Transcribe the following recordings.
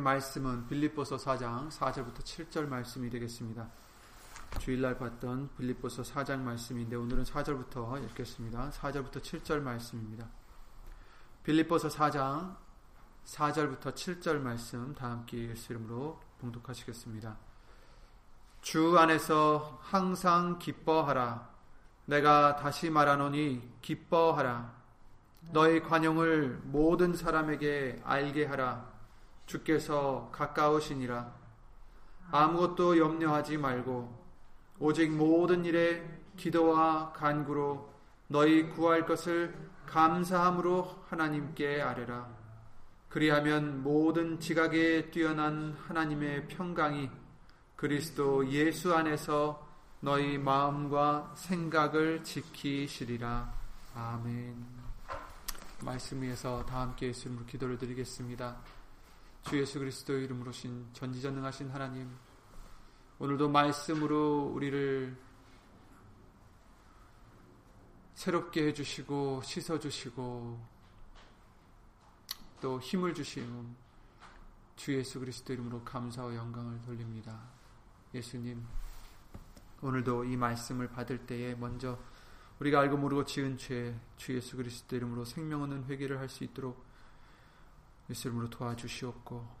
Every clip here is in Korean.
말씀은 빌립보서 4장 4절부터 7절 말씀이 되겠습니다. 주일날 봤던 빌립보서 4장 말씀인데 오늘은 4절부터 읽겠습니다. 4절부터 7절 말씀입니다. 빌립보서 4장 4절부터 7절 말씀 다 함께 예수 이름으로 봉독하시겠습니다. 주 안에서 항상 기뻐하라. 내가 다시 말하노니 기뻐하라. 너의 관용을 모든 사람에게 알게 하라. 주께서 가까우시니라. 아무것도 염려하지 말고 오직 모든 일에 기도와 간구로 너희 구할 것을 감사함으로 하나님께 아뢰라. 그리하면 모든 지각에 뛰어난 하나님의 평강이 그리스도 예수 안에서 너희 마음과 생각을 지키시리라. 아멘. 말씀 위에서 다 함께 예수님으로 기도를 드리겠습니다. 주 예수 그리스도의 이름으로 신 전지전능하신 하나님, 오늘도 말씀으로 우리를 새롭게 해주시고 씻어주시고 또 힘을 주시는 주 예수 그리스도 이름으로 감사와 영광을 돌립니다. 예수님, 오늘도 이 말씀을 받을 때에 먼저 우리가 알고 모르고 지은 죄, 주 예수 그리스도 이름으로 생명 없는 회개를 할 수 있도록 예수 이름으로 도와주시옵고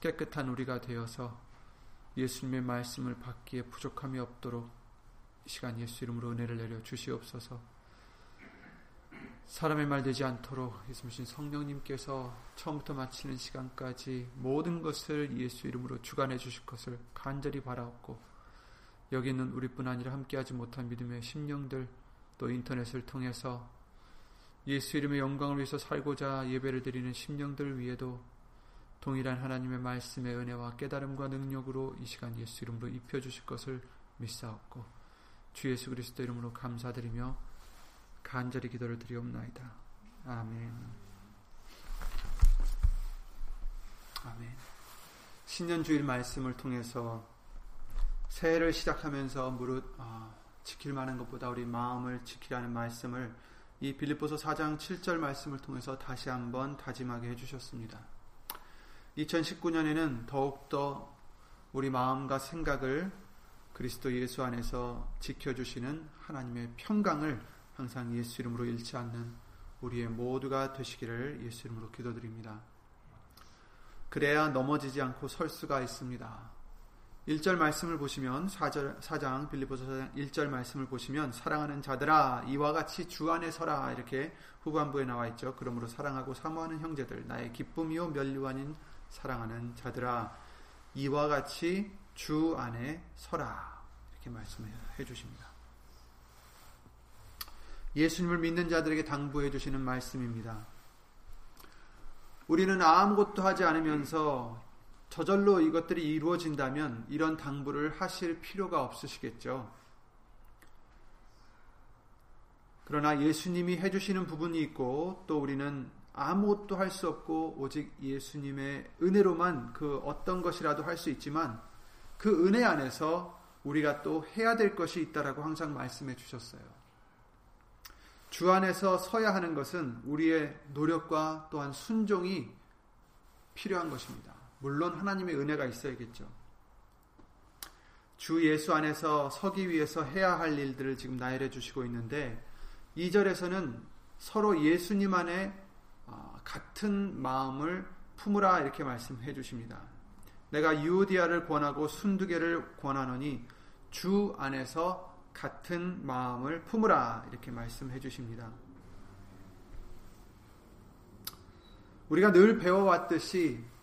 깨끗한 우리가 되어서 예수님의 말씀을 받기에 부족함이 없도록 이 시간 예수 이름으로 은혜를 내려 주시옵소서. 사람의 말 되지 않도록 예수님 성령님께서 처음부터 마치는 시간까지 모든 것을 예수 이름으로 주관해 주실 것을 간절히 바라옵고 여기 있는 우리뿐 아니라 함께하지 못한 믿음의 심령들 또 인터넷을 통해서 예수 이름의 영광을 위해서 살고자 예배를 드리는 심령들 위에도 동일한 하나님의 말씀의 은혜와 깨달음과 능력으로 이 시간 예수 이름으로 입혀 주실 것을 믿사옵고 주 예수 그리스도 이름으로 감사드리며 간절히 기도를 드리옵나이다. 아멘. 아멘. 신년 주일 말씀을 통해서 새해를 시작하면서 무릇 어, 지킬 만한 것보다 우리 마음을 지키라는 말씀을 이 빌립보서 4장 7절 말씀을 통해서 다시 한번 다짐하게 해주셨습니다. 2019년에는 더욱더 우리 마음과 생각을 그리스도 예수 안에서 지켜주시는 하나님의 평강을 항상 예수 이름으로 잃지 않는 우리의 모두가 되시기를 예수 이름으로 기도드립니다. 그래야 넘어지지 않고 설 수가 있습니다. 1절 말씀을 보시면 4절, 4장 빌리보서 4장 1절 말씀을 보시면 사랑하는 자들아 이와 같이 주 안에 서라 이렇게 후반부에 나와 있죠. 그러므로 사랑하고 사모하는 형제들 나의 기쁨이요 면류 아닌 사랑하는 자들아 이와 같이 주 안에 서라 이렇게 말씀해 주십니다. 예수님을 믿는 자들에게 당부해 주시는 말씀입니다. 우리는 아무것도 하지 않으면서 저절로 이것들이 이루어진다면 이런 당부를 하실 필요가 없으시겠죠. 그러나 예수님이 해주시는 부분이 있고 또 우리는 아무것도 할 수 없고 오직 예수님의 은혜로만 그 어떤 것이라도 할 수 있지만 그 은혜 안에서 우리가 또 해야 될 것이 있다라고 항상 말씀해 주셨어요. 주 안에서 서야 하는 것은 우리의 노력과 또한 순종이 필요한 것입니다. 물론 하나님의 은혜가 있어야겠죠. 주 예수 안에서 서기 위해서 해야 할 일들을 지금 나열해 주시고 있는데 2절에서는 서로 예수님 안에 아, 같은 마음을 품으라 이렇게 말씀해 주십니다. 내가 유오디아를 권하고 순두개를 권하노니 주 안에서 같은 마음을 품으라 이렇게 말씀해 주십니다. 우리가 늘 배워왔듯이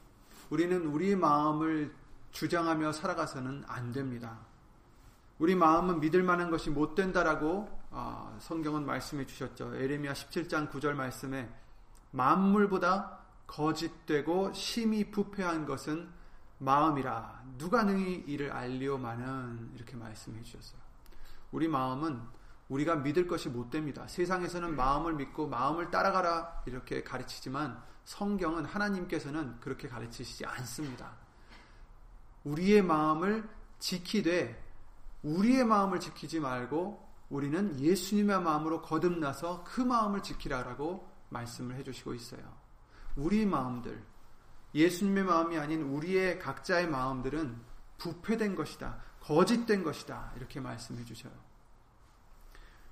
우리는 우리 마음을 주장하며 살아가서는 안 됩니다. 우리 마음은 믿을 만한 것이 못 된다라고 어, 성경은 말씀해 주셨죠. 에레미야 17장 9절 말씀에 만물보다 거짓되고 심히 부패한 것은 마음이라 누가 능히 이를 알리오마는 이렇게 말씀해 주셨어요. 우리 마음은 우리가 믿을 것이 못 됩니다. 세상에서는 마음을 믿고 마음을 따라가라 이렇게 가르치지만 성경은 하나님께서는 그렇게 가르치시지 않습니다. 우리의 마음을 지키되 우리의 마음을 지키지 말고 우리는 예수님의 마음으로 거듭나서 그 마음을 지키라라고 말씀을 해주시고 있어요. 우리 마음들, 예수님의 마음이 아닌 우리의 각자의 마음들은 부패된 것이다. 거짓된 것이다. 이렇게 말씀해 주셔요.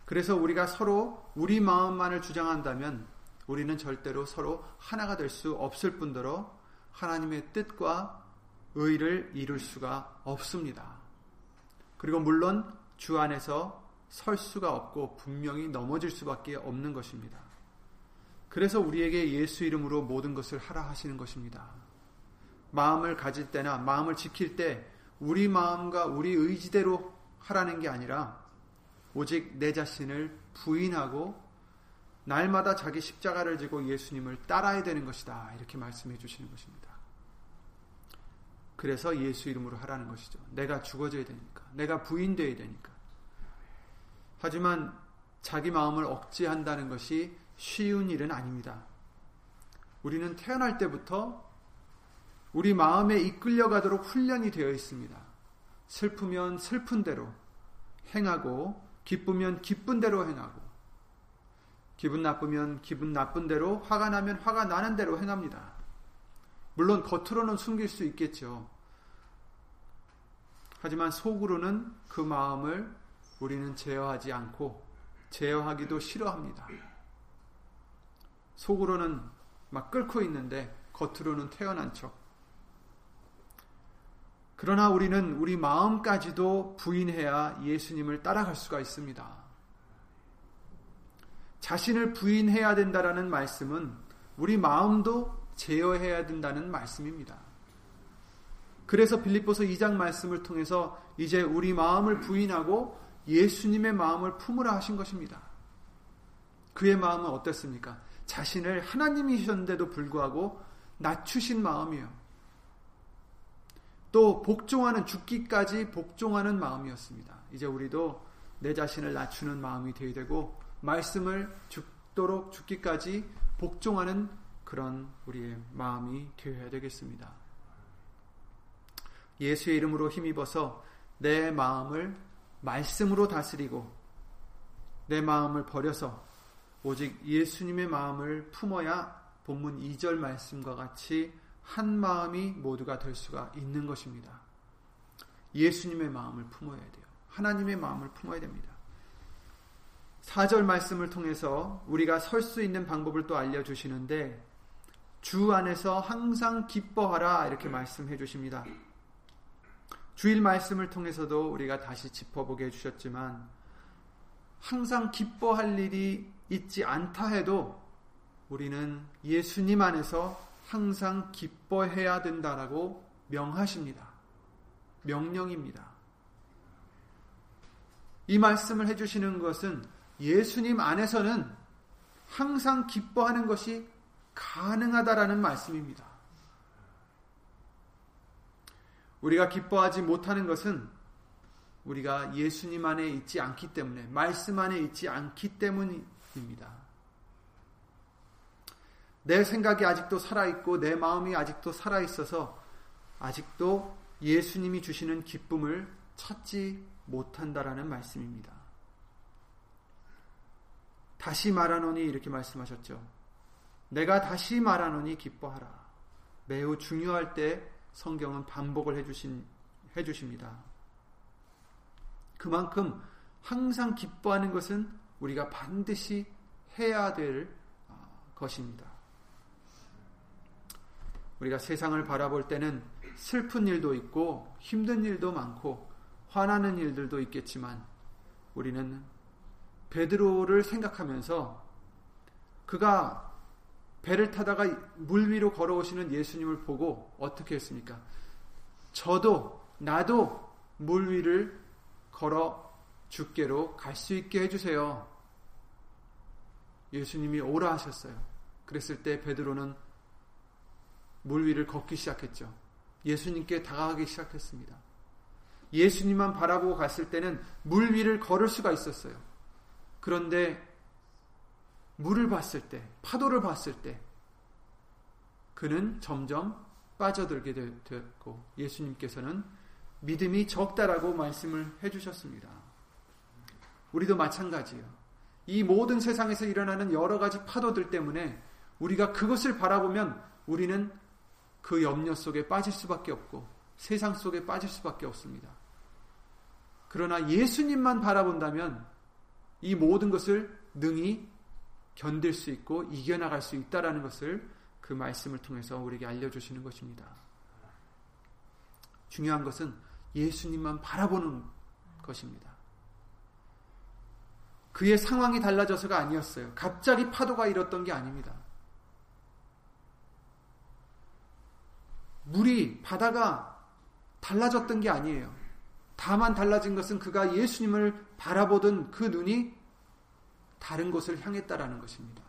그래서 우리가 서로 우리 마음만을 주장한다면 우리는 절대로 서로 하나가 될 수 없을 뿐더러 하나님의 뜻과 의를 이룰 수가 없습니다. 그리고 물론 주 안에서 설 수가 없고 분명히 넘어질 수밖에 없는 것입니다. 그래서 우리에게 예수 이름으로 모든 것을 하라 하시는 것입니다. 마음을 가질 때나 마음을 지킬 때 우리 마음과 우리 의지대로 하라는 게 아니라 오직 내 자신을 부인하고 날마다 자기 십자가를 지고 예수님을 따라야 되는 것이다. 이렇게 말씀해 주시는 것입니다. 그래서 예수 이름으로 하라는 것이죠. 내가 죽어져야 되니까. 내가 부인되어야 되니까. 하지만 자기 마음을 억제한다는 것이 쉬운 일은 아닙니다. 우리는 태어날 때부터 우리 마음에 이끌려가도록 훈련이 되어 있습니다. 슬프면 슬픈 대로 행하고 기쁘면 기쁜 대로 행하고 기분 나쁘면 기분 나쁜 대로 화가 나면 화가 나는 대로 행합니다. 물론 겉으로는 숨길 수 있겠죠. 하지만 속으로는 그 마음을 우리는 제어하지 않고 제어하기도 싫어합니다. 속으로는 막 끓고 있는데 겉으로는 태어난 척. 그러나 우리는 우리 마음까지도 부인해야 예수님을 따라갈 수가 있습니다. 자신을 부인해야 된다라는 말씀은 우리 마음도 제어해야 된다는 말씀입니다. 그래서 빌립보서 2장 말씀을 통해서 이제 우리 마음을 부인하고 예수님의 마음을 품으라 하신 것입니다. 그의 마음은 어땠습니까? 자신을 하나님이셨는데도 불구하고 낮추신 마음이요. 또 복종하는 죽기까지 복종하는 마음이었습니다. 이제 우리도 내 자신을 낮추는 마음이 되어야 되고 말씀을 죽도록 죽기까지 복종하는 그런 우리의 마음이 되어야 되겠습니다. 예수의 이름으로 힘입어서 내 마음을 말씀으로 다스리고 내 마음을 버려서 오직 예수님의 마음을 품어야 본문 2절 말씀과 같이 한 마음이 모두가 될 수가 있는 것입니다. 예수님의 마음을 품어야 돼요. 하나님의 마음을 품어야 됩니다. 4절 말씀을 통해서 우리가 설 수 있는 방법을 또 알려주시는데 주 안에서 항상 기뻐하라 이렇게 말씀해 주십니다. 주일 말씀을 통해서도 우리가 다시 짚어보게 해주셨지만 항상 기뻐할 일이 있지 않다 해도 우리는 예수님 안에서 항상 기뻐해야 된다라고 명하십니다. 명령입니다. 이 말씀을 해주시는 것은 예수님 안에서는 항상 기뻐하는 것이 가능하다라는 말씀입니다. 우리가 기뻐하지 못하는 것은 우리가 예수님 안에 있지 않기 때문에, 말씀 안에 있지 않기 때문입니다. 내 생각이 아직도 살아있고, 내 마음이 아직도 살아있어서, 아직도 예수님이 주시는 기쁨을 찾지 못한다라는 말씀입니다. 다시 말하노니 이렇게 말씀하셨죠. 내가 다시 말하노니 기뻐하라. 매우 중요할 때 성경은 반복을 해주신, 해주십니다. 그만큼 항상 기뻐하는 것은 우리가 반드시 해야 될 어, 것입니다. 우리가 세상을 바라볼 때는 슬픈 일도 있고 힘든 일도 많고 화나는 일들도 있겠지만 우리는 베드로를 생각하면서 그가 배를 타다가 물 위로 걸어오시는 예수님을 보고 어떻게 했습니까? 저도 나도 물 위를 걸어 죽게로 갈 수 있게 해주세요. 예수님이 오라 하셨어요. 그랬을 때 베드로는 물 위를 걷기 시작했죠. 예수님께 다가가기 시작했습니다. 예수님만 바라보고 갔을 때는 물 위를 걸을 수가 있었어요. 그런데 물을 봤을 때, 파도를 봤을 때, 그는 점점 빠져들게 되었고, 예수님께서는 믿음이 적다라고 말씀을 해주셨습니다. 우리도 마찬가지예요. 이 모든 세상에서 일어나는 여러 가지 파도들 때문에 우리가 그것을 바라보면 우리는 그 염려 속에 빠질 수밖에 없고 세상 속에 빠질 수밖에 없습니다. 그러나 예수님만 바라본다면 이 모든 것을 능히 견딜 수 있고 이겨나갈 수 있다라는 것을 그 말씀을 통해서 우리에게 알려주시는 것입니다. 중요한 것은 예수님만 바라보는 것입니다. 그의 상황이 달라져서가 아니었어요. 갑자기 파도가 일었던 게 아닙니다. 물이, 바다가 달라졌던 게 아니에요. 다만 달라진 것은 그가 예수님을 바라보던 그 눈이 다른 곳을 향했다라는 것입니다.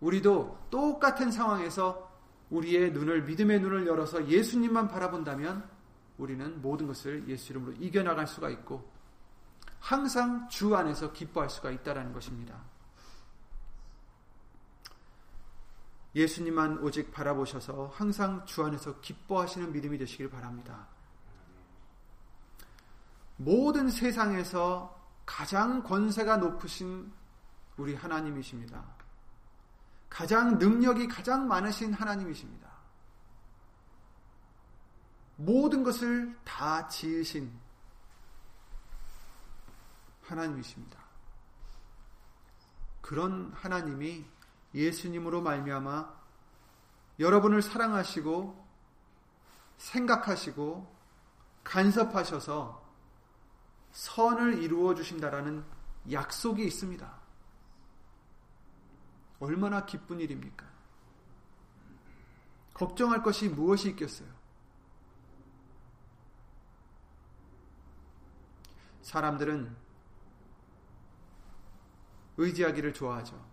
우리도 똑같은 상황에서 우리의 눈을 믿음의 눈을 열어서 예수님만 바라본다면 우리는 모든 것을 예수 이름으로 이겨나갈 수가 있고 항상 주 안에서 기뻐할 수가 있다라는 것입니다. 예수님만 오직 바라보셔서 항상 주 안에서 기뻐하시는 믿음이 되시길 바랍니다. 모든 세상에서 가장 권세가 높으신 우리 하나님이십니다. 가장 능력이 가장 많으신 하나님이십니다. 모든 것을 다 지으신 하나님이십니다. 그런 하나님이 예수님으로 말미암아 여러분을 사랑하시고 생각하시고 간섭하셔서 선을 이루어 주신다라는 약속이 있습니다. 얼마나 기쁜 일입니까? 걱정할 것이 무엇이 있겠어요? 사람들은 의지하기를 좋아하죠.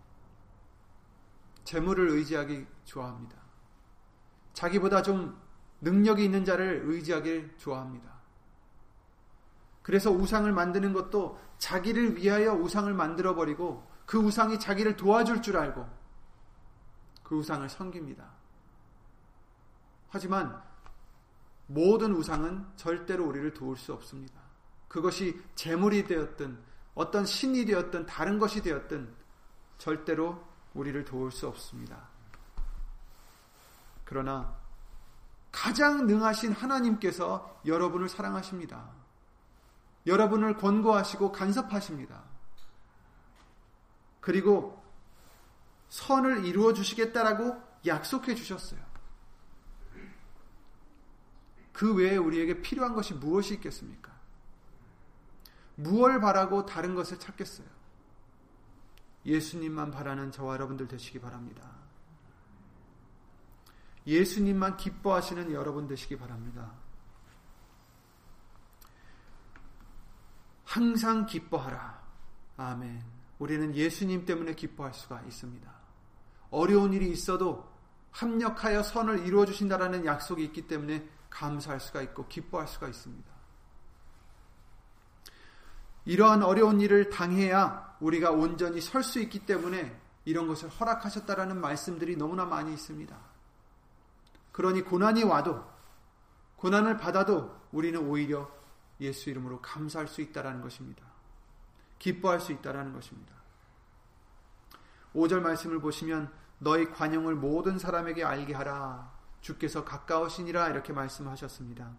재물을 의지하기 좋아합니다. 자기보다 좀 능력이 있는 자를 의지하길 좋아합니다. 그래서 우상을 만드는 것도 자기를 위하여 우상을 만들어 버리고 그 우상이 자기를 도와줄 줄 알고 그 우상을 섬깁니다. 하지만 모든 우상은 절대로 우리를 도울 수 없습니다. 그것이 재물이 되었든 어떤 신이 되었든 다른 것이 되었든 절대로 우리를 도울 수 없습니다. 그러나 가장 능하신 하나님께서 여러분을 사랑하십니다. 여러분을 권고하시고 간섭하십니다. 그리고 선을 이루어 주시겠다라고 약속해 주셨어요. 그 외에 우리에게 필요한 것이 무엇이 있겠습니까? 무엇을 바라고 다른 것을 찾겠어요? 예수님만 바라는 저와 여러분들 되시기 바랍니다. 예수님만 기뻐하시는 여러분 되시기 바랍니다. 항상 기뻐하라. 아멘. 우리는 예수님 때문에 기뻐할 수가 있습니다. 어려운 일이 있어도 합력하여 선을 이루어 주신다라는 약속이 있기 때문에 감사할 수가 있고 기뻐할 수가 있습니다. 이러한 어려운 일을 당해야 우리가 온전히 설 수 있기 때문에 이런 것을 허락하셨다라는 말씀들이 너무나 많이 있습니다. 그러니 고난이 와도 고난을 받아도 우리는 오히려 예수 이름으로 감사할 수 있다라는 것입니다. 기뻐할 수 있다라는 것입니다. 5절 말씀을 보시면 너희 관용을 모든 사람에게 알게 하라. 주께서 가까우시니라 이렇게 말씀하셨습니다.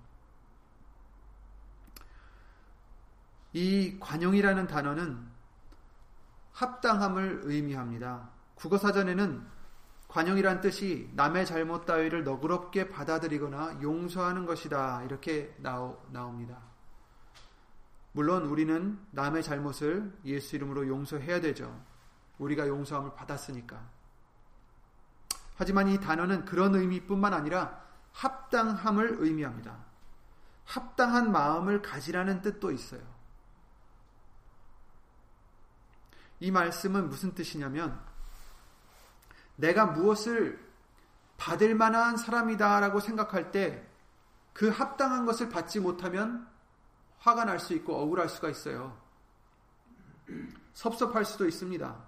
이 관용이라는 단어는 합당함을 의미합니다. 국어 사전에는 관용이란 뜻이 남의 잘못 따위를 너그럽게 받아들이거나 용서하는 것이다. 이렇게 나옵니다. 물론 우리는 남의 잘못을 예수 이름으로 용서해야 되죠. 우리가 용서함을 받았으니까. 하지만 이 단어는 그런 의미뿐만 아니라 합당함을 의미합니다. 합당한 마음을 가지라는 뜻도 있어요. 이 말씀은 무슨 뜻이냐면 내가 무엇을 받을 만한 사람이다라고 생각할 때 그 합당한 것을 받지 못하면 화가 날 수 있고 억울할 수가 있어요. 섭섭할 수도 있습니다.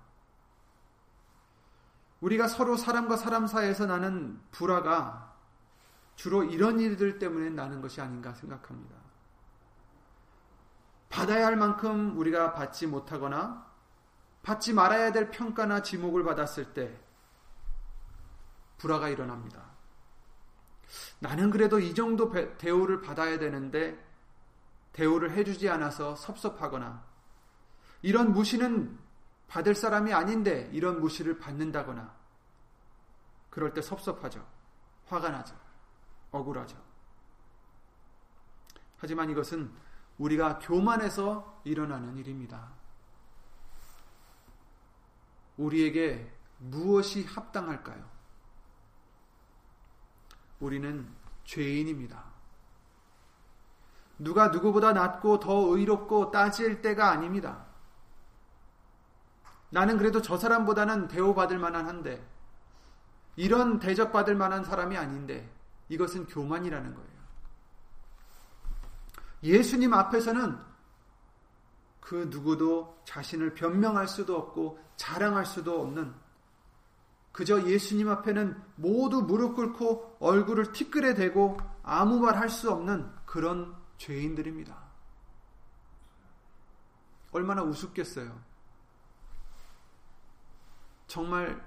우리가 서로 사람과 사람 사이에서 나는 불화가 주로 이런 일들 때문에 나는 것이 아닌가 생각합니다. 받아야 할 만큼 우리가 받지 못하거나 받지 말아야 될 평가나 지목을 받았을 때 불화가 일어납니다. 나는 그래도 이 정도 대우를 받아야 되는데 대우를 해주지 않아서 섭섭하거나 이런 무시는 받을 사람이 아닌데 이런 무시를 받는다거나 그럴 때 섭섭하죠. 화가 나죠. 억울하죠. 하지만 이것은 우리가 교만해서 일어나는 일입니다. 우리에게 무엇이 합당할까요? 우리는 죄인입니다. 누가 누구보다 낫고 더 의롭고 따질 때가 아닙니다. 나는 그래도 저 사람보다는 대우받을 만한 한데, 이런 대접받을 만한 사람이 아닌데, 이것은 교만이라는 거예요. 예수님 앞에서는 그 누구도 자신을 변명할 수도 없고 자랑할 수도 없는 그저 예수님 앞에는 모두 무릎 꿇고 얼굴을 티끌에 대고 아무 말 할 수 없는 그런 죄인들입니다. 얼마나 우습겠어요. 정말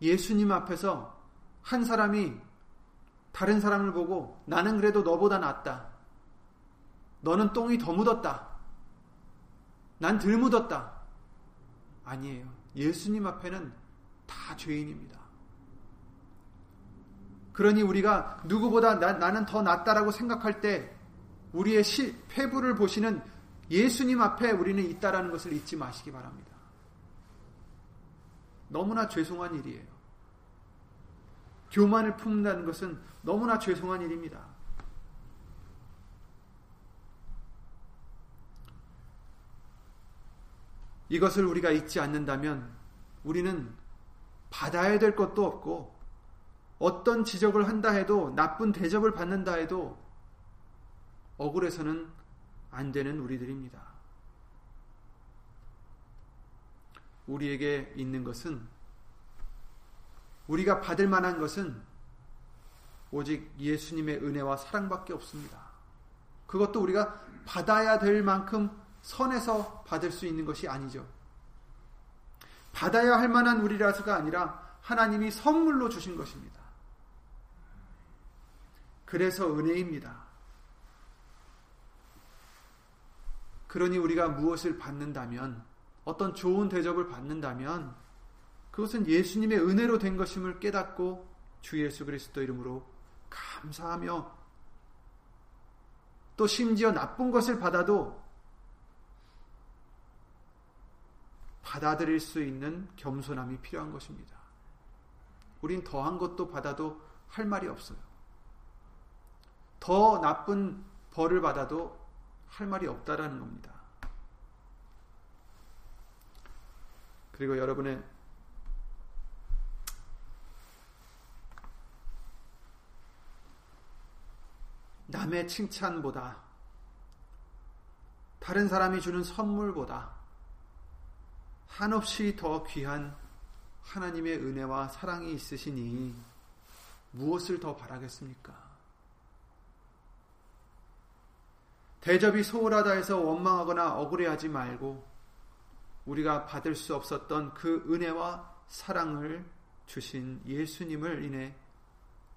예수님 앞에서 한 사람이 다른 사람을 보고 나는 그래도 너보다 낫다. 너는 똥이 더 묻었다. 난 덜 묻었다. 아니에요. 예수님 앞에는 다 죄인입니다. 그러니 우리가 누구보다 나, 나는 더 낫다라고 생각할 때 우리의 시, 폐부를 보시는 예수님 앞에 우리는 있다라는 것을 잊지 마시기 바랍니다. 너무나 죄송한 일이에요. 교만을 품는다는 것은 너무나 죄송한 일입니다. 이것을 우리가 잊지 않는다면 우리는 받아야 될 것도 없고 어떤 지적을 한다 해도 나쁜 대접을 받는다 해도 억울해서는 안 되는 우리들입니다. 우리에게 있는 것은 우리가 받을 만한 것은 오직 예수님의 은혜와 사랑밖에 없습니다. 그것도 우리가 받아야 될 만큼 선에서 받을 수 있는 것이 아니죠. 받아야 할 만한 우리라서가 아니라 하나님이 선물로 주신 것입니다. 그래서 은혜입니다. 그러니 우리가 무엇을 받는다면, 어떤 좋은 대접을 받는다면, 그것은 예수님의 은혜로 된 것임을 깨닫고 주 예수 그리스도 이름으로 감사하며 또 심지어 나쁜 것을 받아도 받아들일 수 있는 겸손함이 필요한 것입니다. 우린 더한 것도 받아도 할 말이 없어요. 더 나쁜 벌을 받아도 할 말이 없다라는 겁니다. 그리고 여러분의 남의 칭찬보다 다른 사람이 주는 선물보다 한없이 더 귀한 하나님의 은혜와 사랑이 있으시니 무엇을 더 바라겠습니까? 대접이 소홀하다 해서 원망하거나 억울해하지 말고 우리가 받을 수 없었던 그 은혜와 사랑을 주신 예수님을 인해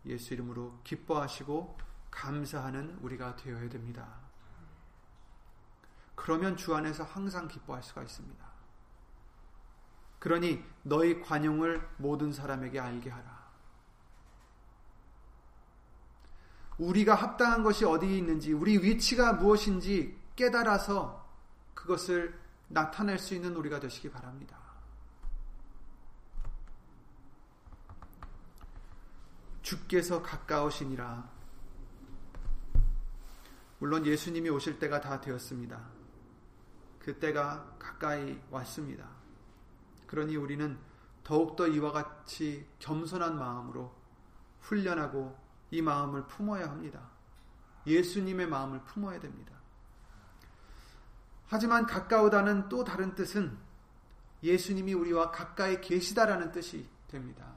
예수 이름으로 기뻐하시고 감사하는 우리가 되어야 됩니다. 그러면 주 안에서 항상 기뻐할 수가 있습니다. 그러니 너희 관용을 모든 사람에게 알게 하라. 우리가 합당한 것이 어디에 있는지, 우리 위치가 무엇인지 깨달아서 그것을 나타낼 수 있는 우리가 되시기 바랍니다. 주께서 가까우시니라. 물론 예수님이 오실 때가 다 되었습니다. 그 때가 가까이 왔습니다. 그러니 우리는 더욱더 이와 같이 겸손한 마음으로 훈련하고 이 마음을 품어야 합니다. 예수님의 마음을 품어야 됩니다. 하지만 가까우다는 또 다른 뜻은 예수님이 우리와 가까이 계시다라는 뜻이 됩니다.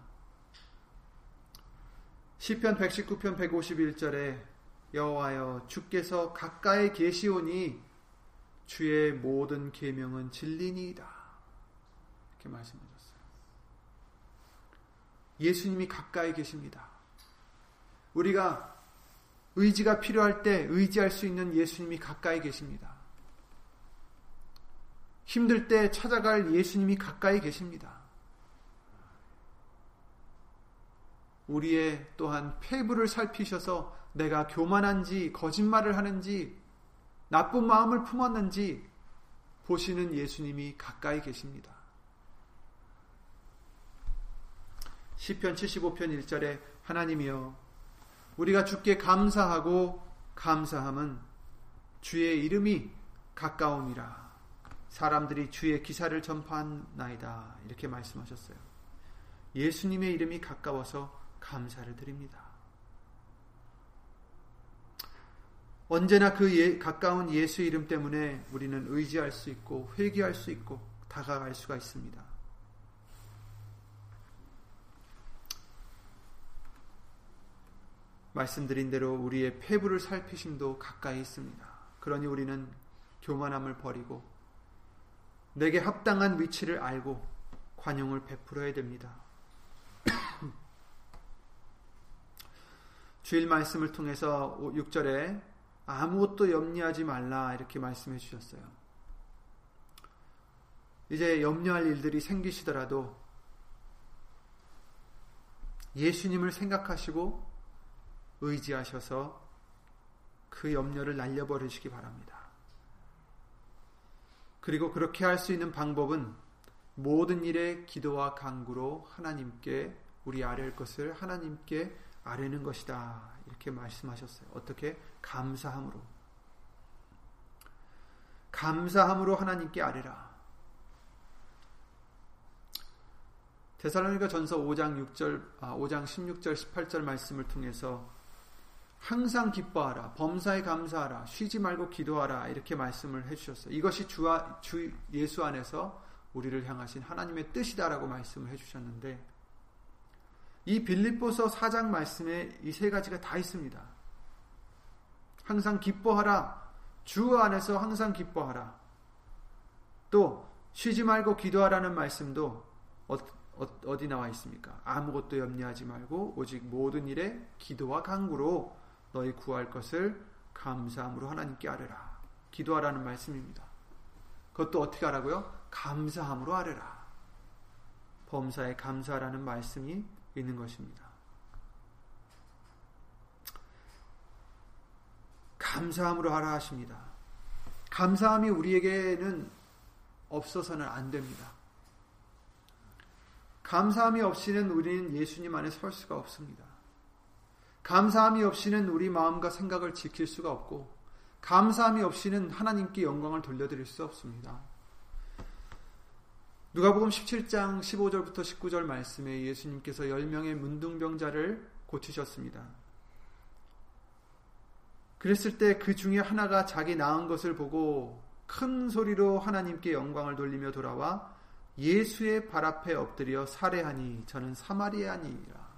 시편 119편 151절에 여호와여 주께서 가까이 계시오니 주의 모든 계명은 진리니이다. 이렇게 말씀하셨어요. 예수님이 가까이 계십니다. 우리가 의지가 필요할 때 의지할 수 있는 예수님이 가까이 계십니다. 힘들 때 찾아갈 예수님이 가까이 계십니다. 우리의 또한 폐부를 살피셔서 내가 교만한지 거짓말을 하는지 나쁜 마음을 품었는지 보시는 예수님이 가까이 계십니다. 시편 75편 1절에 하나님이여 우리가 주께 감사하고 감사함은 주의 이름이 가까움이라 사람들이 주의 기사를 전파하나이다 이렇게 말씀하셨어요. 예수님의 이름이 가까워서 감사를 드립니다. 언제나 그 예, 가까운 예수 이름 때문에 우리는 의지할 수 있고 회개할 수 있고 다가갈 수가 있습니다. 말씀드린 대로 우리의 폐부를 살피심도 가까이 있습니다. 그러니 우리는 교만함을 버리고 내게 합당한 위치를 알고 관용을 베풀어야 됩니다. 주일 말씀을 통해서 6절에 아무것도 염려하지 말라 이렇게 말씀해 주셨어요. 이제 염려할 일들이 생기시더라도 예수님을 생각하시고 의지하셔서 그 염려를 날려버리시기 바랍니다. 그리고 그렇게 할 수 있는 방법은 모든 일에 기도와 간구로 하나님께 우리 아랠 것을 하나님께 아뢰는 것이다. 이렇게 말씀하셨어요. 어떻게? 감사함으로. 감사함으로 하나님께 아뢰라. 데살로니가 전서 5장 6절, 아, 5장 16절, 18절 말씀을 통해서 항상 기뻐하라. 범사에 감사하라. 쉬지 말고 기도하라. 이렇게 말씀을 해주셨어요. 이것이 주와, 주 예수 안에서 우리를 향하신 하나님의 뜻이다라고 말씀을 해주셨는데, 이 빌립보서 4장 말씀에 이 세 가지가 다 있습니다. 항상 기뻐하라. 주 안에서 항상 기뻐하라. 또, 쉬지 말고 기도하라는 말씀도 어, 어, 디 나와 있습니까? 아무것도 염려하지 말고 오직 모든 일에 기도와 간구로 너희 구할 것을 감사함으로 하나님께 아뢰라. 기도하라는 말씀입니다. 그것도 어떻게 하라고요? 감사함으로 아뢰라. 범사에 감사라는 말씀이 있는 것입니다. 감사함으로 하라 하십니다. 감사함이 우리에게는 없어서는 안 됩니다. 감사함이 없이는 우리는 예수님 안에 설 수가 없습니다. 감사함이 없이는 우리 마음과 생각을 지킬 수가 없고, 감사함이 없이는 하나님께 영광을 돌려드릴 수 없습니다. 누가복음 17장 15절부터 19절 말씀에 예수님께서 10명의 문둥병자를 고치셨습니다. 그랬을 때 그 중에 하나가 자기 나은 것을 보고 큰 소리로 하나님께 영광을 돌리며 돌아와 예수의 발 앞에 엎드려 살해하니 저는 사마리아니라.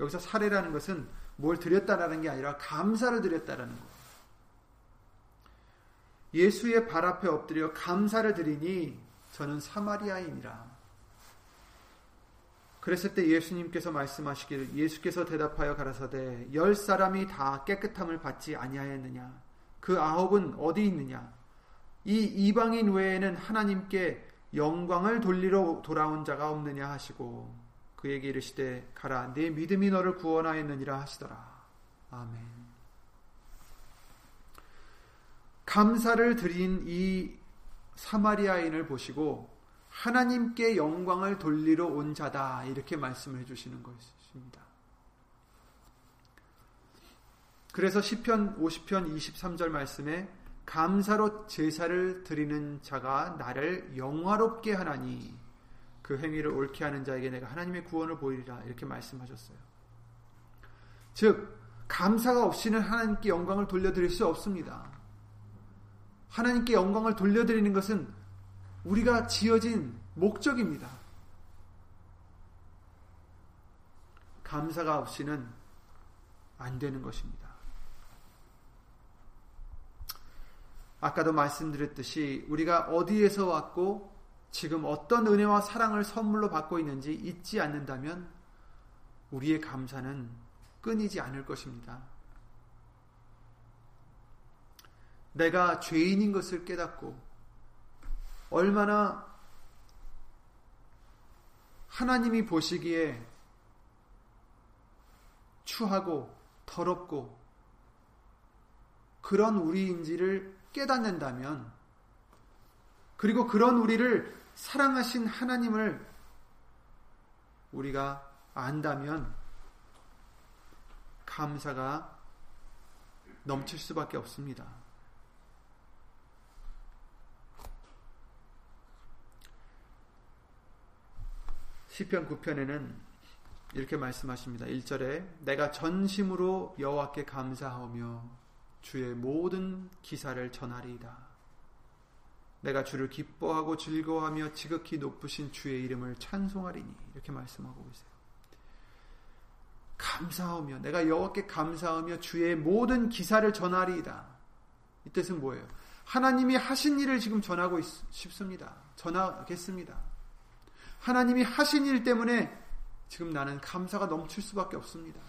여기서 살해라는 것은 뭘 드렸다라는 게 아니라 감사를 드렸다라는 거예요. 예수의 발 앞에 엎드려 감사를 드리니 저는 사마리아인이라. 그랬을 때 예수님께서 말씀하시기를 예수께서 대답하여 가라사대 열 사람이 다 깨끗함을 받지 아니하였느냐 그 아홉은 어디 있느냐 이 이방인 외에는 하나님께 영광을 돌리러 돌아온 자가 없느냐 하시고 그에게 이르시되 가라 내 믿음이 너를 구원하였느니라 하시더라. 아멘. 감사를 드린 이 사마리아인을 보시고 하나님께 영광을 돌리러 온 자다 이렇게 말씀을 해 주시는 것입니다. 그래서 시편 50편 23절 말씀에 감사로 제사를 드리는 자가 나를 영화롭게 하나니 그 행위를 옳게 하는 자에게 내가 하나님의 구원을 보이리라 이렇게 말씀하셨어요. 즉 감사가 없이는 하나님께 영광을 돌려드릴 수 없습니다. 하나님께 영광을 돌려드리는 것은 우리가 지어진 목적입니다. 감사가 없이는 안 되는 것입니다. 아까도 말씀드렸듯이 우리가 어디에서 왔고 지금 어떤 은혜와 사랑을 선물로 받고 있는지 잊지 않는다면 우리의 감사는 끊이지 않을 것입니다. 내가 죄인인 것을 깨닫고 얼마나 하나님이 보시기에 추하고 더럽고 그런 우리인지를 깨닫는다면 그리고 그런 우리를 사랑하신 하나님을 우리가 안다면 감사가 넘칠 수밖에 없습니다. 시편 9편에는 이렇게 말씀하십니다. 1절에 내가 전심으로 여호와께 감사하며 주의 모든 기사를 전하리이다. 내가 주를 기뻐하고 즐거워하며 지극히 높으신 주의 이름을 찬송하리니 이렇게 말씀하고 계세요. 감사하며 내가 여호와께 감사하며 주의 모든 기사를 전하리이다. 이 뜻은 뭐예요? 하나님이 하신 일을 지금 전하고 싶습니다. 전하겠습니다. 하나님이 하신 일 때문에 지금 나는 감사가 넘칠 수밖에 없습니다.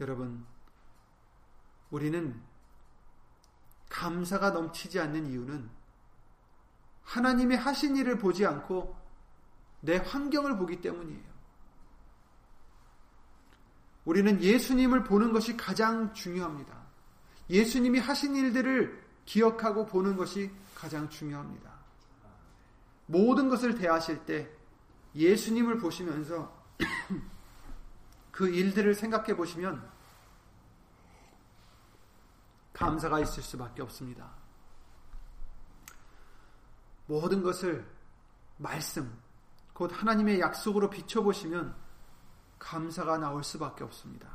여러분, 우리는 감사가 넘치지 않는 이유는 하나님의 하신 일을 보지 않고 내 환경을 보기 때문이에요. 우리는 예수님을 보는 것이 가장 중요합니다. 예수님이 하신 일들을 기억하고 보는 것이 가장 중요합니다. 모든 것을 대하실 때 예수님을 보시면서 그 일들을 생각해 보시면 감사가 있을 수밖에 없습니다. 모든 것을 말씀, 곧 하나님의 약속으로 비춰보시면 감사가 나올 수밖에 없습니다.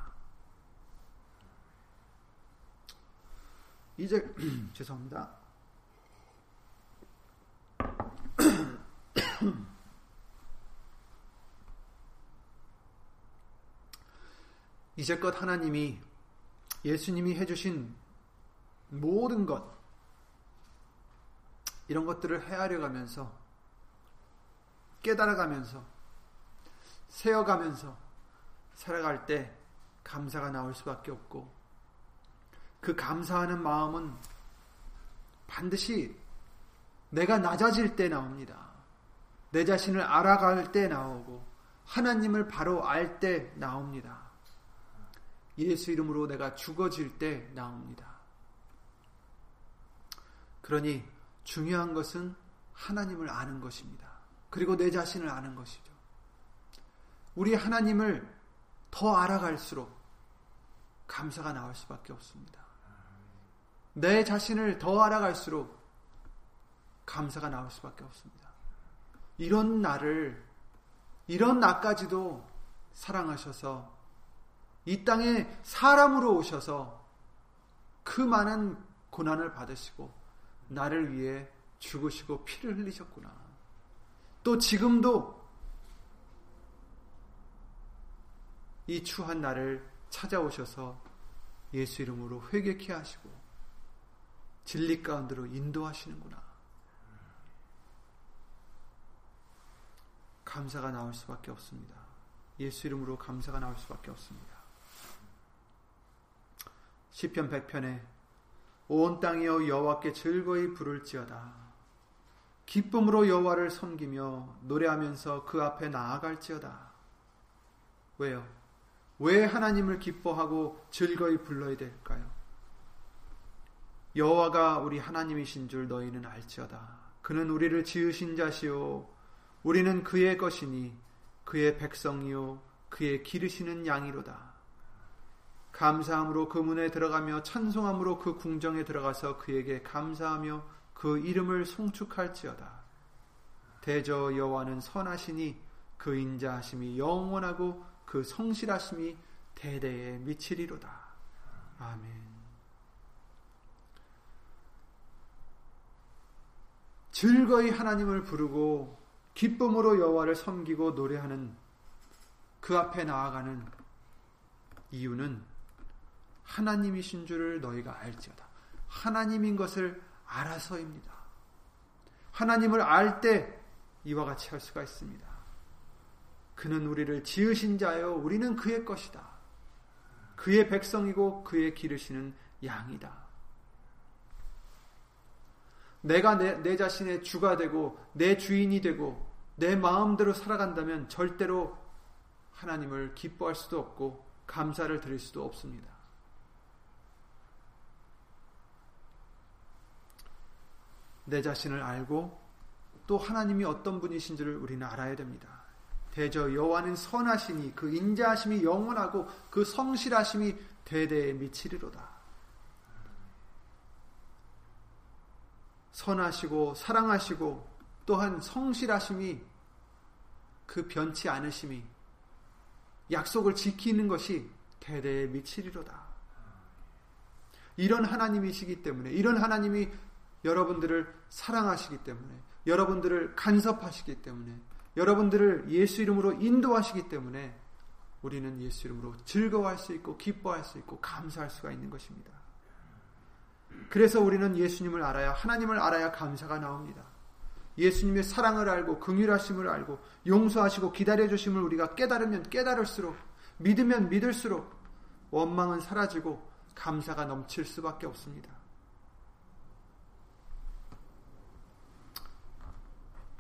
이제, 죄송합니다. 이제껏 하나님이 예수님이 해주신 모든 것, 이런 것들을 헤아려 가면서, 깨달아 가면서, 세어 가면서 살아갈 때 감사가 나올 수밖에 없고, 그 감사하는 마음은 반드시 내가 낮아질 때 나옵니다. 내 자신을 알아갈 때 나오고, 하나님을 바로 알 때 나옵니다. 예수 이름으로 내가 죽어질 때 나옵니다. 그러니 중요한 것은 하나님을 아는 것입니다. 그리고 내 자신을 아는 것이죠. 우리 하나님을 더 알아갈수록 감사가 나올 수밖에 없습니다. 내 자신을 더 알아갈수록 감사가 나올 수밖에 없습니다. 이런 나를, 이런 나까지도 사랑하셔서 이 땅에 사람으로 오셔서 그 많은 고난을 받으시고 나를 위해 죽으시고 피를 흘리셨구나. 또 지금도 이 추한 나를 찾아오셔서 예수 이름으로 회개케 하시고 진리 가운데로 인도하시는구나. 감사가 나올 수밖에 없습니다. 예수 이름으로 감사가 나올 수밖에 없습니다. 시편 100편에 온 땅이여 여호와께 즐거이 부를지어다. 기쁨으로 여호와를 섬기며 노래하면서 그 앞에 나아갈지어다. 왜요? 왜 하나님을 기뻐하고 즐거이 불러야 될까요? 여호와가 우리 하나님이신 줄 너희는 알지어다. 그는 우리를 지으신 자시요 우리는 그의 것이니 그의 백성이요 그의 기르시는 양이로다. 감사함으로 그 문에 들어가며 찬송함으로 그 궁정에 들어가서 그에게 감사하며 그 이름을 송축할지어다. 대저 여호와는 선하시니 그 인자하심이 영원하고 그 성실하심이 대대에 미치리로다. 아멘. 즐거이 하나님을 부르고 기쁨으로 여호와를 섬기고 노래하는 그 앞에 나아가는 이유는 하나님이신 줄을 너희가 알지어다. 하나님인 것을 알아서입니다. 하나님을 알 때 이와 같이 할 수가 있습니다. 그는 우리를 지으신 자요 우리는 그의 것이다. 그의 백성이고 그의 기르시는 양이다. 내가 내, 내 자신의 주가 되고 내 주인이 되고 내 마음대로 살아간다면 절대로 하나님을 기뻐할 수도 없고 감사를 드릴 수도 없습니다. 내 자신을 알고 또 하나님이 어떤 분이신지를 우리는 알아야 됩니다. 대저 여호와는 선하시니 그 인자하심이 영원하고 그 성실하심이 대대에 미치리로다. 선하시고 사랑하시고 또한 성실하심이 그 변치 않으심이 약속을 지키는 것이 대대에 미치리로다. 이런 하나님이시기 때문에 이런 하나님이 여러분들을 사랑하시기 때문에 여러분들을 간섭하시기 때문에 여러분들을 예수 이름으로 인도하시기 때문에 우리는 예수 이름으로 즐거워할 수 있고 기뻐할 수 있고 감사할 수가 있는 것입니다. 그래서 우리는 예수님을 알아야 하나님을 알아야 감사가 나옵니다. 예수님의 사랑을 알고 긍휼하심을 알고 용서하시고 기다려 주심을 우리가 깨달으면 깨달을수록 믿으면 믿을수록 원망은 사라지고 감사가 넘칠 수밖에 없습니다.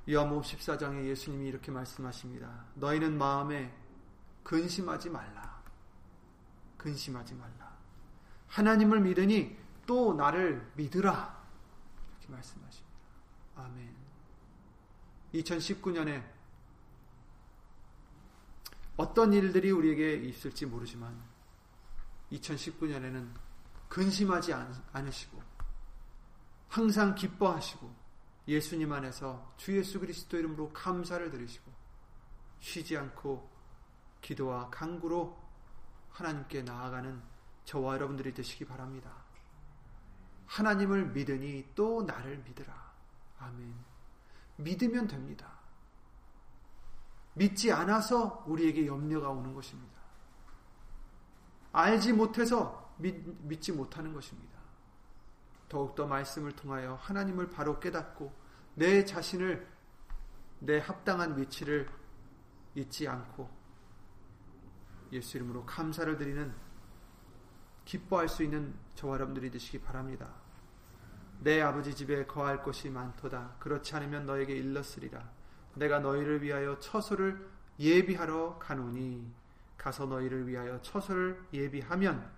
요한복음 14장에 예수님이 이렇게 말씀하십니다. 너희는 마음에 근심하지 말라. 근심하지 말라. 하나님을 믿으니 또 나를 믿으라. 이렇게 말씀하십니다. 아멘. 2019년에 어떤 일들이 우리에게 있을지 모르지만 2019년에는 근심하지 않으시고 항상 기뻐하시고 예수님 안에서 주 예수 그리스도 이름으로 감사를 드리시고 쉬지 않고 기도와 강구로 하나님께 나아가는 저와 여러분들이 되시기 바랍니다. 하나님을 믿으니 또 나를 믿으라. 아멘. 믿으면 됩니다. 믿지 않아서 우리에게 염려가 오는 것입니다. 알지 못해서 믿, 믿지 못하는 것입니다. 더욱더 말씀을 통하여 하나님을 바로 깨닫고 내 자신을 내 합당한 위치를 잊지 않고 예수 이름으로 감사를 드리는 기뻐할 수 있는 저와 여러분들이 되시기 바랍니다. 내 아버지 집에 거할 것이 많도다. 그렇지 않으면 너에게 일렀으리라. 내가 너희를 위하여 처소를 예비하러 가노니 가서 너희를 위하여 처소를 예비하면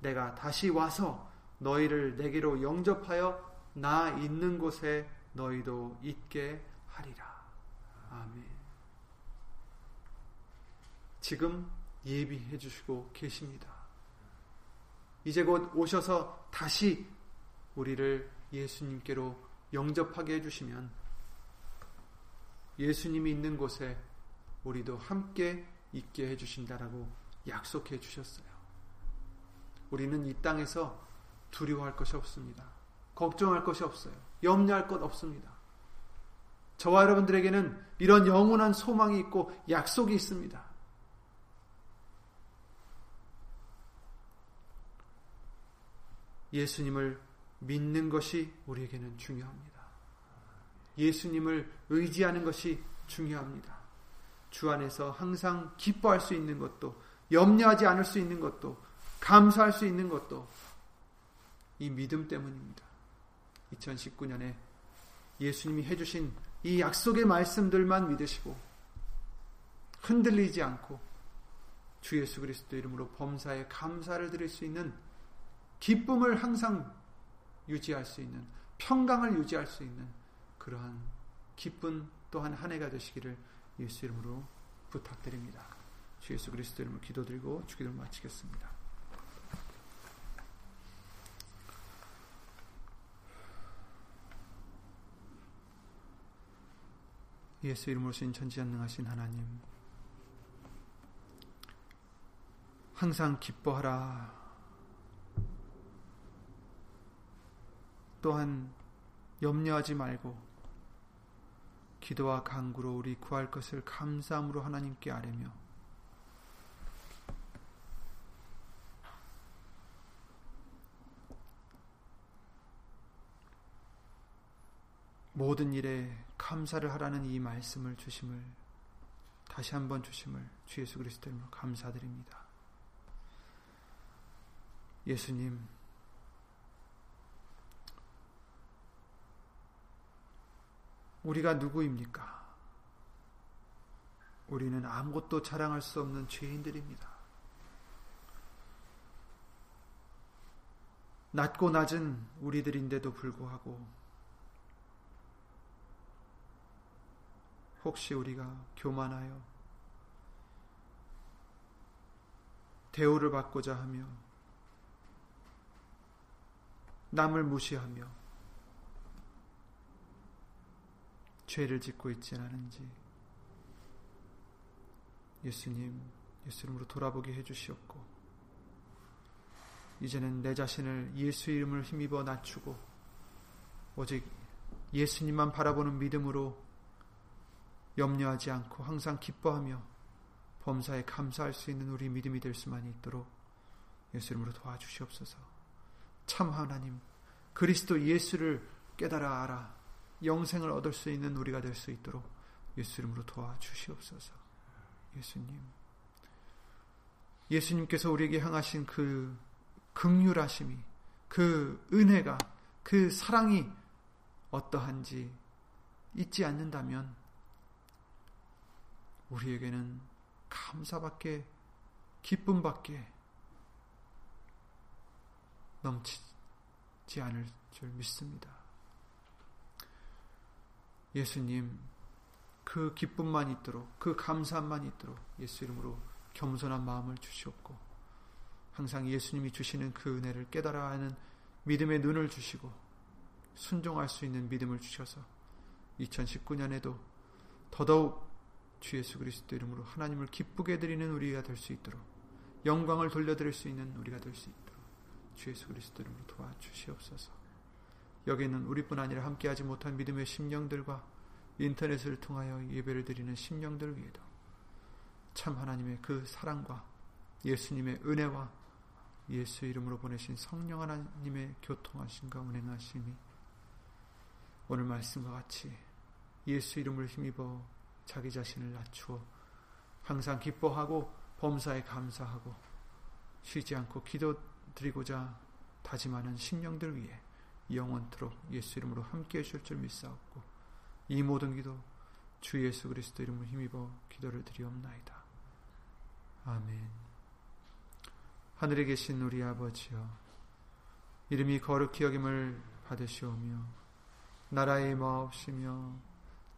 내가 다시 와서 너희를 내게로 영접하여 나 있는 곳에 너희도 있게 하리라. 아멘. 지금 예비해 주시고 계십니다. 이제 곧 오셔서 다시 우리를 예수님께로 영접하게 해주시면 예수님이 있는 곳에 우리도 함께 있게 해주신다라고 약속해 주셨어요. 우리는 이 땅에서 두려워할 것이 없습니다. 걱정할 것이 없어요. 염려할 것 없습니다. 저와 여러분들에게는 이런 영원한 소망이 있고 약속이 있습니다. 예수님을 믿는 것이 우리에게는 중요합니다. 예수님을 의지하는 것이 중요합니다. 주 안에서 항상 기뻐할 수 있는 것도, 염려하지 않을 수 있는 것도, 감사할 수 있는 것도 이 믿음 때문입니다. 2019년에 예수님이 해주신 이 약속의 말씀들만 믿으시고 흔들리지 않고 주 예수 그리스도 이름으로 범사에 감사를 드릴 수 있는 기쁨을 항상 유지할 수 있는 평강을 유지할 수 있는 그러한 기쁜 또한 한 해가 되시기를 예수 이름으로 부탁드립니다. 주 예수 그리스도 이름으로 기도드리고 주기도를 마치겠습니다. 예수 이름으로 신 전지전능하신 하나님 항상 기뻐하라. 또한 염려하지 말고 기도와 간구로 우리 구할 것을 감사함으로 하나님께 아뢰며 모든 일에 감사를 하라는 이 말씀을 주심을 다시 한번 주심을 주 예수 그리스도 이름으로 감사드립니다. 예수님 우리가 누구입니까? 우리는 아무것도 자랑할 수 없는 죄인들입니다. 낮고 낮은 우리들인데도 불구하고 혹시 우리가 교만하여 대우를 받고자 하며 남을 무시하며 죄를 짓고 있지 않은지 예수님 예수님으로 돌아보게 해주시옵고 이제는 내 자신을 예수 이름을 힘입어 낮추고 오직 예수님만 바라보는 믿음으로 염려하지 않고 항상 기뻐하며 범사에 감사할 수 있는 우리 믿음이 될 수만 있도록 예수 이름으로 도와주시옵소서. 참 하나님 그리스도 예수를 깨달아 알아 영생을 얻을 수 있는 우리가 될 수 있도록 예수 이름으로 도와주시옵소서. 예수님. 예수님께서 우리에게 향하신 그 극률하심이 그 은혜가 그 사랑이 어떠한지 잊지 않는다면 우리에게는 감사밖에 기쁨밖에 넘치지 않을 줄 믿습니다. 예수님, 그 기쁨만 있도록, 그 감사만 있도록 예수 이름으로 겸손한 마음을 주시옵고, 항상 예수님이 주시는 그 은혜를 깨달아 하는 믿음의 눈을 주시고, 순종할 수 있는 믿음을 주셔서 2019년에도 더더욱 주 예수 그리스도 이름으로 하나님을 기쁘게 드리는 우리가 될 수 있도록 영광을 돌려드릴 수 있는 우리가 될 수 있도록 주 예수 그리스도 이름으로 도와주시옵소서. 여기는 우리뿐 아니라 함께하지 못한 믿음의 심령들과 인터넷을 통하여 예배를 드리는 심령들 위에도 참 하나님의 그 사랑과 예수님의 은혜와 예수 이름으로 보내신 성령 하나님의 교통하심과 운행하심이 오늘 말씀과 같이 예수 이름을 힘입어 자기 자신을 낮추어 항상 기뻐하고 범사에 감사하고 쉬지 않고 기도 드리고자 다짐하는 심령들 위해 영원토록 예수 이름으로 함께 해 주실 줄 믿사옵고 이 모든 기도 주 예수 그리스도 이름으로 힘입어 기도를 드리옵나이다. 아멘 하늘에 계신 우리 아버지여 이름이 거룩히 여김을 받으시오며 나라의 마옵시며